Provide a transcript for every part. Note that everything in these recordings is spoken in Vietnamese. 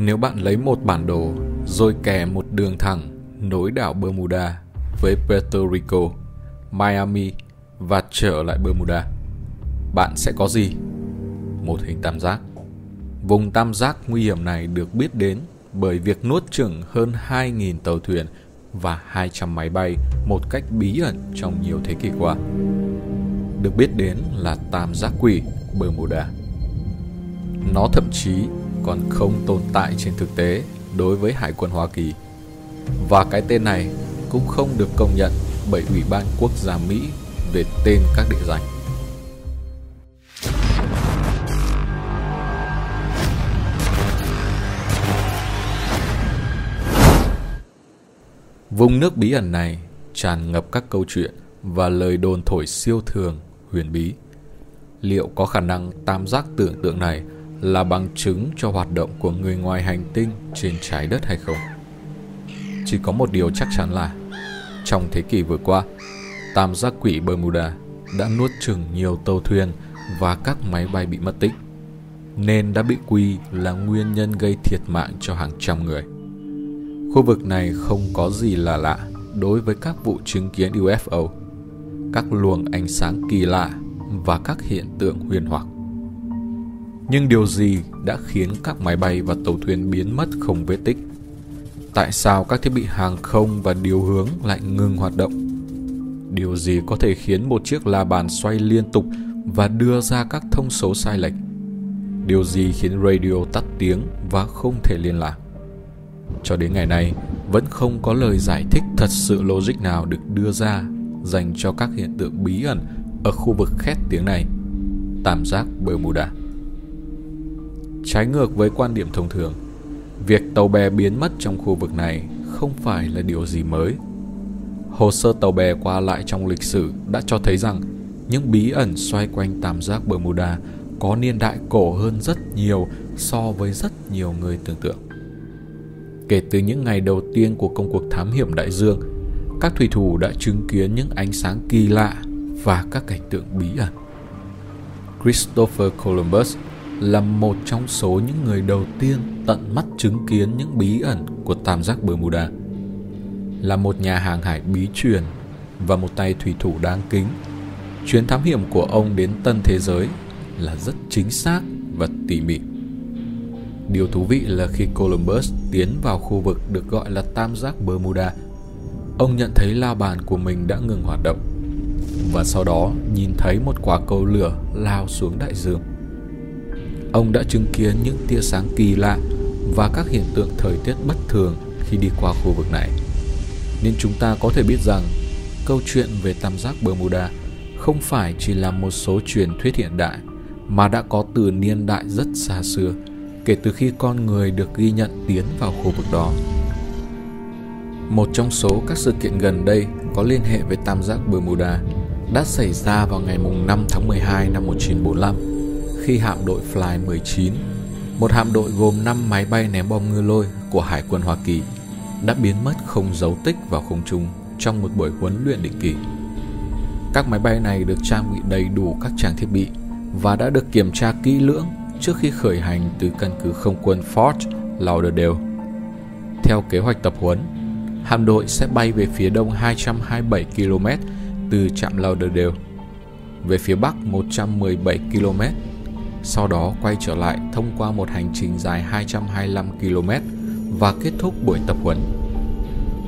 Nếu bạn lấy một bản đồ rồi kẻ một đường thẳng nối đảo Bermuda với Puerto Rico, Miami và trở lại Bermuda, bạn sẽ có gì? Một hình tam giác. Vùng tam giác nguy hiểm này được biết đến bởi việc nuốt chửng hơn 2.000 tàu thuyền và 200 máy bay một cách bí ẩn trong nhiều thế kỷ qua. Được biết đến là tam giác quỷ Bermuda. Nó thậm chí còn không tồn tại trên thực tế đối với Hải quân Hoa Kỳ. Và cái tên này cũng không được công nhận bởi Ủy ban Quốc gia Mỹ về tên các địa danh. Vùng nước bí ẩn này tràn ngập các câu chuyện và lời đồn thổi siêu thường, huyền bí. Liệu có khả năng tam giác tưởng tượng này là bằng chứng cho hoạt động của người ngoài hành tinh trên trái đất hay không? Chỉ có một điều chắc chắn là trong thế kỷ vừa qua, tam giác quỷ Bermuda đã nuốt chửng nhiều tàu thuyền và các máy bay bị mất tích, nên đã bị quy là nguyên nhân gây thiệt mạng cho hàng trăm người. Khu vực này không có gì là lạ đối với các vụ chứng kiến UFO, các luồng ánh sáng kỳ lạ và các hiện tượng huyền hoặc. Nhưng điều gì đã khiến các máy bay và tàu thuyền biến mất không vết tích? Tại sao các thiết bị hàng không và điều hướng lại ngừng hoạt động? Điều gì có thể khiến một chiếc la bàn xoay liên tục và đưa ra các thông số sai lệch? Điều gì khiến radio tắt tiếng và không thể liên lạc? Cho đến ngày nay, vẫn không có lời giải thích thật sự logic nào được đưa ra dành cho các hiện tượng bí ẩn ở khu vực khét tiếng này. Tam giác Bermuda. Trái ngược với quan điểm thông thường, việc tàu bè biến mất trong khu vực này không phải là điều gì mới. Hồ sơ tàu bè qua lại trong lịch sử đã cho thấy rằng những bí ẩn xoay quanh tam giác Bermuda có niên đại cổ hơn rất nhiều so với rất nhiều người tưởng tượng. Kể từ những ngày đầu tiên của công cuộc thám hiểm đại dương, các thủy thủ đã chứng kiến những ánh sáng kỳ lạ và các cảnh tượng bí ẩn. Christopher Columbus là một trong số những người đầu tiên tận mắt chứng kiến những bí ẩn của tam giác Bermuda. Là một nhà hàng hải bí truyền và một tay thủy thủ đáng kính, chuyến thám hiểm của ông đến tân thế giới là rất chính xác và tỉ mỉ. Điều thú vị là khi Columbus tiến vào khu vực được gọi là tam giác Bermuda, ông nhận thấy la bàn của mình đã ngừng hoạt động và sau đó nhìn thấy một quả cầu lửa lao xuống đại dương. Ông đã chứng kiến những tia sáng kỳ lạ và các hiện tượng thời tiết bất thường khi đi qua khu vực này. Nên chúng ta có thể biết rằng, câu chuyện về tam giác Bermuda không phải chỉ là một số truyền thuyết hiện đại, mà đã có từ niên đại rất xa xưa kể từ khi con người được ghi nhận tiến vào khu vực đó. Một trong số các sự kiện gần đây có liên hệ với tam giác Bermuda đã xảy ra vào ngày 5 tháng 12 năm 1945 khi hạm đội Fly 19, một hạm đội gồm 5 máy bay ném bom ngư lôi của Hải quân Hoa Kỳ, đã biến mất không dấu tích vào không trung trong một buổi huấn luyện định kỳ. Các máy bay này được trang bị đầy đủ các trang thiết bị và đã được kiểm tra kỹ lưỡng trước khi khởi hành từ căn cứ không quân Fort Lauderdale. Theo kế hoạch tập huấn, hạm đội sẽ bay về phía đông 227 km từ trạm Lauderdale, về phía bắc 117 km, sau đó quay trở lại thông qua một hành trình dài 225 km và kết thúc buổi tập huấn.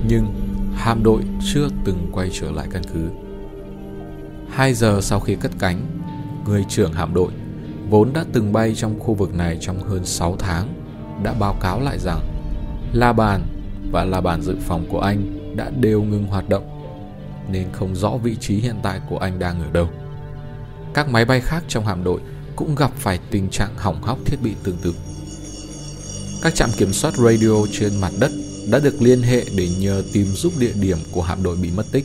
Nhưng hạm đội chưa từng quay trở lại căn cứ. 2 giờ sau khi cất cánh, người trưởng hạm đội vốn đã từng bay trong khu vực này trong hơn 6 tháng, đã báo cáo lại rằng la bàn và la bàn dự phòng của anh đã đều ngừng hoạt động, nên không rõ vị trí hiện tại của anh đang ở đâu. Các máy bay khác trong hạm đội cũng gặp phải tình trạng hỏng hóc thiết bị tương tự. Các trạm kiểm soát radio trên mặt đất đã được liên hệ để nhờ tìm giúp địa điểm của hạm đội bị mất tích,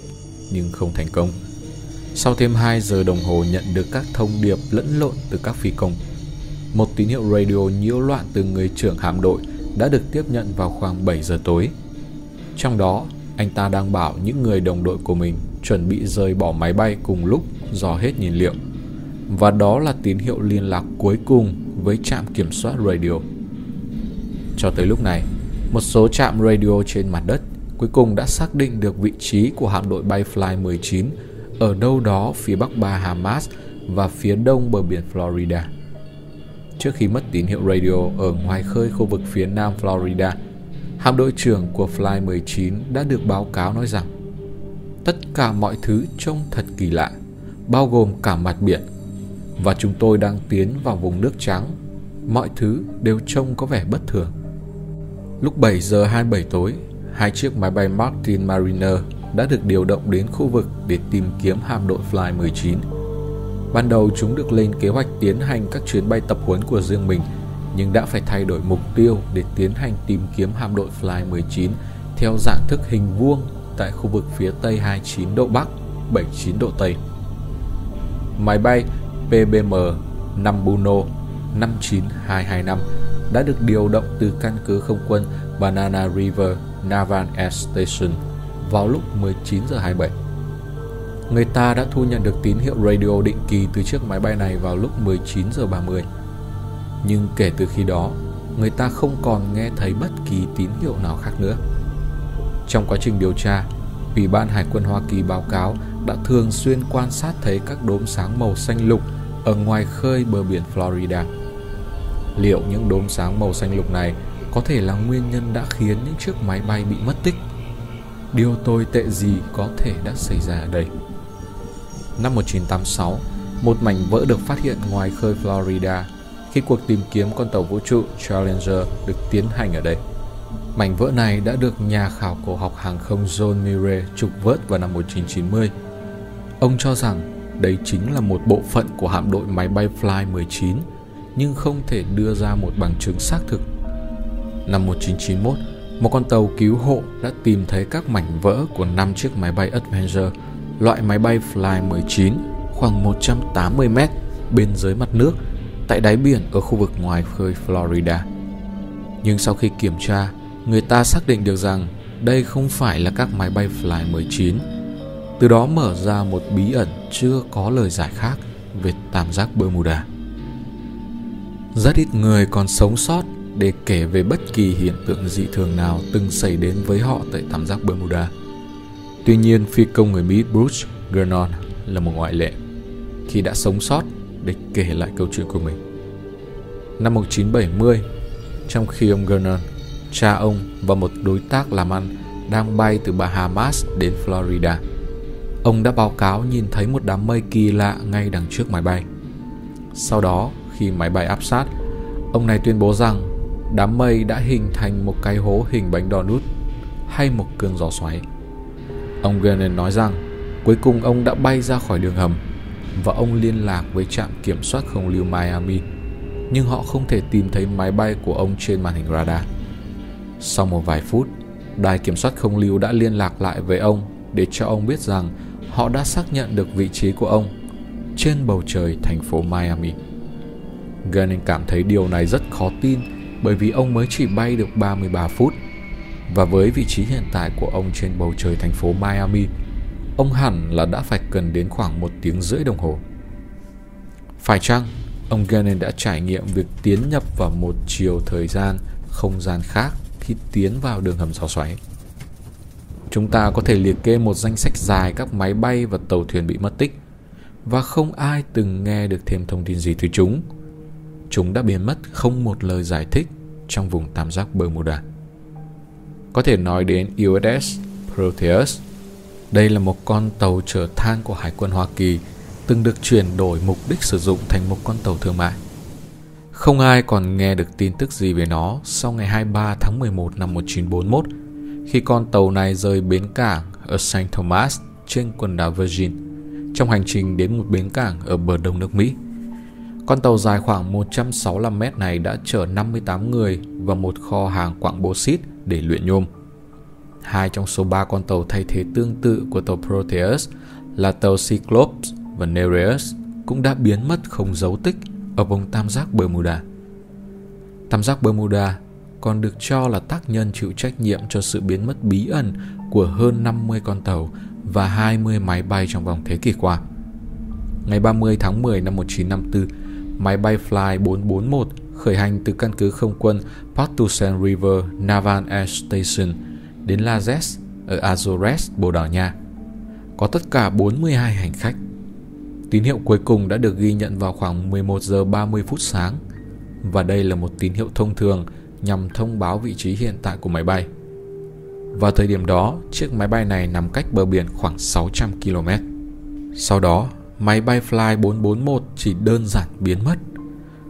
nhưng không thành công. Sau thêm 2 giờ đồng hồ nhận được các thông điệp lẫn lộn từ các phi công, một tín hiệu radio nhiễu loạn từ người trưởng hạm đội đã được tiếp nhận vào khoảng 7 giờ tối. Trong đó, anh ta đang bảo những người đồng đội của mình chuẩn bị rời bỏ máy bay cùng lúc do hết nhiên liệu. Và đó là tín hiệu liên lạc cuối cùng với trạm kiểm soát radio. Cho tới lúc này, một số trạm radio trên mặt đất cuối cùng đã xác định được vị trí của hạm đội bay Fly 19 ở đâu đó phía bắc Bahamas và phía đông bờ biển Florida. Trước khi mất tín hiệu radio ở ngoài khơi khu vực phía nam Florida, hạm đội trưởng của Fly 19 đã được báo cáo nói rằng tất cả mọi thứ trông thật kỳ lạ, bao gồm cả mặt biển, và chúng tôi đang tiến vào vùng nước trắng. Mọi thứ đều trông có vẻ bất thường. Lúc 7 giờ 27 tối, hai chiếc máy bay Martin Mariner đã được điều động đến khu vực để tìm kiếm hạm đội Fly 19. Ban đầu chúng được lên kế hoạch tiến hành các chuyến bay tập huấn của riêng mình, nhưng đã phải thay đổi mục tiêu để tiến hành tìm kiếm hạm đội Fly 19 theo dạng thức hình vuông tại khu vực phía tây 29 độ Bắc, 79 độ Tây. Máy bay PBM 5 Buno 59225 đã được điều động từ căn cứ không quân Banana River Naval Air Station vào lúc 19 giờ 27. Người ta đã thu nhận được tín hiệu radio định kỳ từ chiếc máy bay này vào lúc 19 giờ 30. Nhưng kể từ khi đó, người ta không còn nghe thấy bất kỳ tín hiệu nào khác nữa. Trong quá trình điều tra, Ủy ban Hải quân Hoa Kỳ báo cáo đã thường xuyên quan sát thấy các đốm sáng màu xanh lục ở ngoài khơi bờ biển Florida. Liệu những đốm sáng màu xanh lục này có thể là nguyên nhân đã khiến những chiếc máy bay bị mất tích? Điều tồi tệ gì có thể đã xảy ra ở đây? Năm 1986, một mảnh vỡ được phát hiện ngoài khơi Florida khi cuộc tìm kiếm con tàu vũ trụ Challenger được tiến hành ở đây. Mảnh vỡ này đã được nhà khảo cổ học hàng không John Murray trục vớt vào năm 1990. Ông cho rằng đây chính là một bộ phận của hạm đội máy bay Fly 19 nhưng không thể đưa ra một bằng chứng xác thực. Năm 1991, một con tàu cứu hộ đã tìm thấy các mảnh vỡ của 5 chiếc máy bay Adventure, loại máy bay Fly 19 khoảng 180 mét bên dưới mặt nước tại đáy biển ở khu vực ngoài khơi Florida. Nhưng sau khi kiểm tra, người ta xác định được rằng đây không phải là các máy bay Fly 19. Từ đó mở ra một bí ẩn chưa có lời giải khác về tam giác Bermuda. Rất ít người còn sống sót để kể về bất kỳ hiện tượng dị thường nào từng xảy đến với họ tại tam giác Bermuda. Tuy nhiên, phi công người Mỹ Bruce Gernon là một ngoại lệ khi đã sống sót để kể lại câu chuyện của mình. Năm 1970, trong khi ông Gernon, cha ông và một đối tác làm ăn đang bay từ Bahamas đến Florida, ông đã báo cáo nhìn thấy một đám mây kỳ lạ ngay đằng trước máy bay. Sau đó, khi máy bay áp sát, ông này tuyên bố rằng đám mây đã hình thành một cái hố hình bánh đo nút hay một cơn gió xoáy. Ông Gannon nói rằng cuối cùng ông đã bay ra khỏi đường hầm và ông liên lạc với trạm kiểm soát không lưu Miami nhưng họ không thể tìm thấy máy bay của ông trên màn hình radar. Sau một vài phút, đài kiểm soát không lưu đã liên lạc lại với ông để cho ông biết rằng họ đã xác nhận được vị trí của ông trên bầu trời thành phố Miami. Gunning cảm thấy điều này rất khó tin bởi vì ông mới chỉ bay được 33 phút và với vị trí hiện tại của ông trên bầu trời thành phố Miami, ông hẳn là đã phải cần đến khoảng một tiếng rưỡi đồng hồ. Phải chăng ông Gannon đã trải nghiệm việc tiến nhập vào một chiều thời gian, không gian khác khi tiến vào đường hầm gió xoáy? Chúng ta có thể liệt kê một danh sách dài các máy bay và tàu thuyền bị mất tích, và không ai từng nghe được thêm thông tin gì từ chúng. Chúng đã biến mất không một lời giải thích trong vùng tam giác Bermuda. Có thể nói đến USS Proteus. Đây là một con tàu chở than của Hải quân Hoa Kỳ, từng được chuyển đổi mục đích sử dụng thành một con tàu thương mại. Không ai còn nghe được tin tức gì về nó sau ngày 23 tháng 11 năm 1941 khi con tàu này rời bến cảng ở St. Thomas trên quần đảo Virgin, trong hành trình đến một bến cảng ở bờ đông nước Mỹ. Con tàu dài khoảng 165 mét này đã chở 58 người và một kho hàng quặng bauxit để luyện nhôm. Hai trong số ba con tàu thay thế tương tự của tàu Proteus là tàu Cyclops và Nereus cũng đã biến mất không dấu tích ở vùng tam giác Bermuda. Tam giác Bermuda còn được cho là tác nhân chịu trách nhiệm cho sự biến mất bí ẩn của hơn 50 con tàu và 20 máy bay trong vòng thế kỷ qua. Ngày 30 tháng 10 năm 1954, máy bay Fly 441 khởi hành từ căn cứ không quân Patusan River Naval Air Station đến Lazes ở Azores, Bồ Đào Nha. Có tất cả 42 hành khách. Tín hiệu cuối cùng đã được ghi nhận vào khoảng 11 giờ 30 phút sáng và đây là một tín hiệu thông thường nhằm thông báo vị trí hiện tại của máy bay. Vào thời điểm đó, chiếc máy bay này nằm cách bờ biển khoảng 600 km. Sau đó, máy bay Fly 441 chỉ đơn giản biến mất.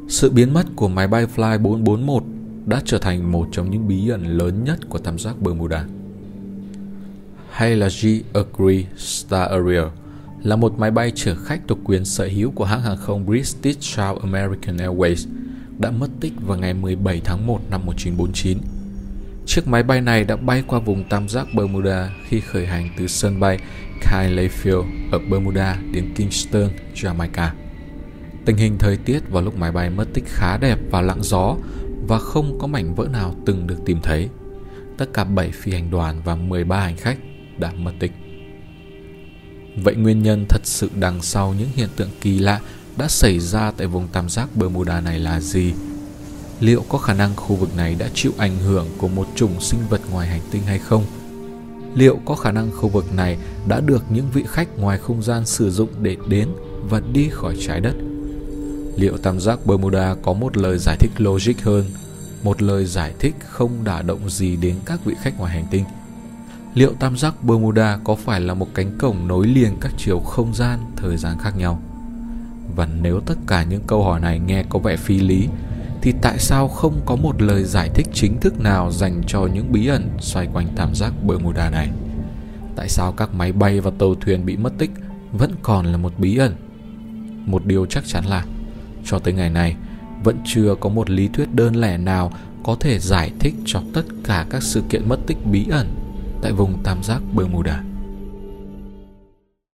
Sự biến mất của máy bay Fly 441 đã trở thành một trong những bí ẩn lớn nhất của tam giác Bermuda. Hay là G Agree Star Ariel là một máy bay chở khách thuộc quyền sở hữu của hãng hàng không British South American Airways đã mất tích vào ngày 17 tháng 1 năm 1949 Chiếc máy bay này đã bay qua vùng tam giác Bermuda khi khởi hành từ sân bay Kyle ở Bermuda đến Kingston, Jamaica. Tình hình thời tiết vào lúc máy bay mất tích khá đẹp và lặng gió và không có mảnh vỡ nào từng được tìm thấy. Tất cả 7 phi hành đoàn và 13 hành khách đã mất tích. Vậy nguyên nhân thật sự đằng sau những hiện tượng kỳ lạ đã xảy ra tại vùng tam giác Bermuda này là gì? liệu có khả năng khu vực này đã chịu ảnh hưởng của một chủng sinh vật ngoài hành tinh hay không? Liệu có khả năng khu vực này đã được những vị khách ngoài không gian sử dụng để đến và đi khỏi trái đất? Liệu tam giác Bermuda có một lời giải thích logic hơn, một lời giải thích không đả động gì đến các vị khách ngoài hành tinh? Liệu tam giác Bermuda có phải là một cánh cổng nối liền các chiều không gian, thời gian khác nhau? Và nếu tất cả những câu hỏi này nghe có vẻ phi lý, thì tại sao không có một lời giải thích chính thức nào dành cho những bí ẩn xoay quanh tam giác Bermuda này? Tại sao các máy bay và tàu thuyền bị mất tích vẫn còn là một bí ẩn? Một điều chắc chắn là, cho tới ngày này vẫn chưa có một lý thuyết đơn lẻ nào có thể giải thích cho tất cả các sự kiện mất tích bí ẩn tại vùng tam giác Bermuda.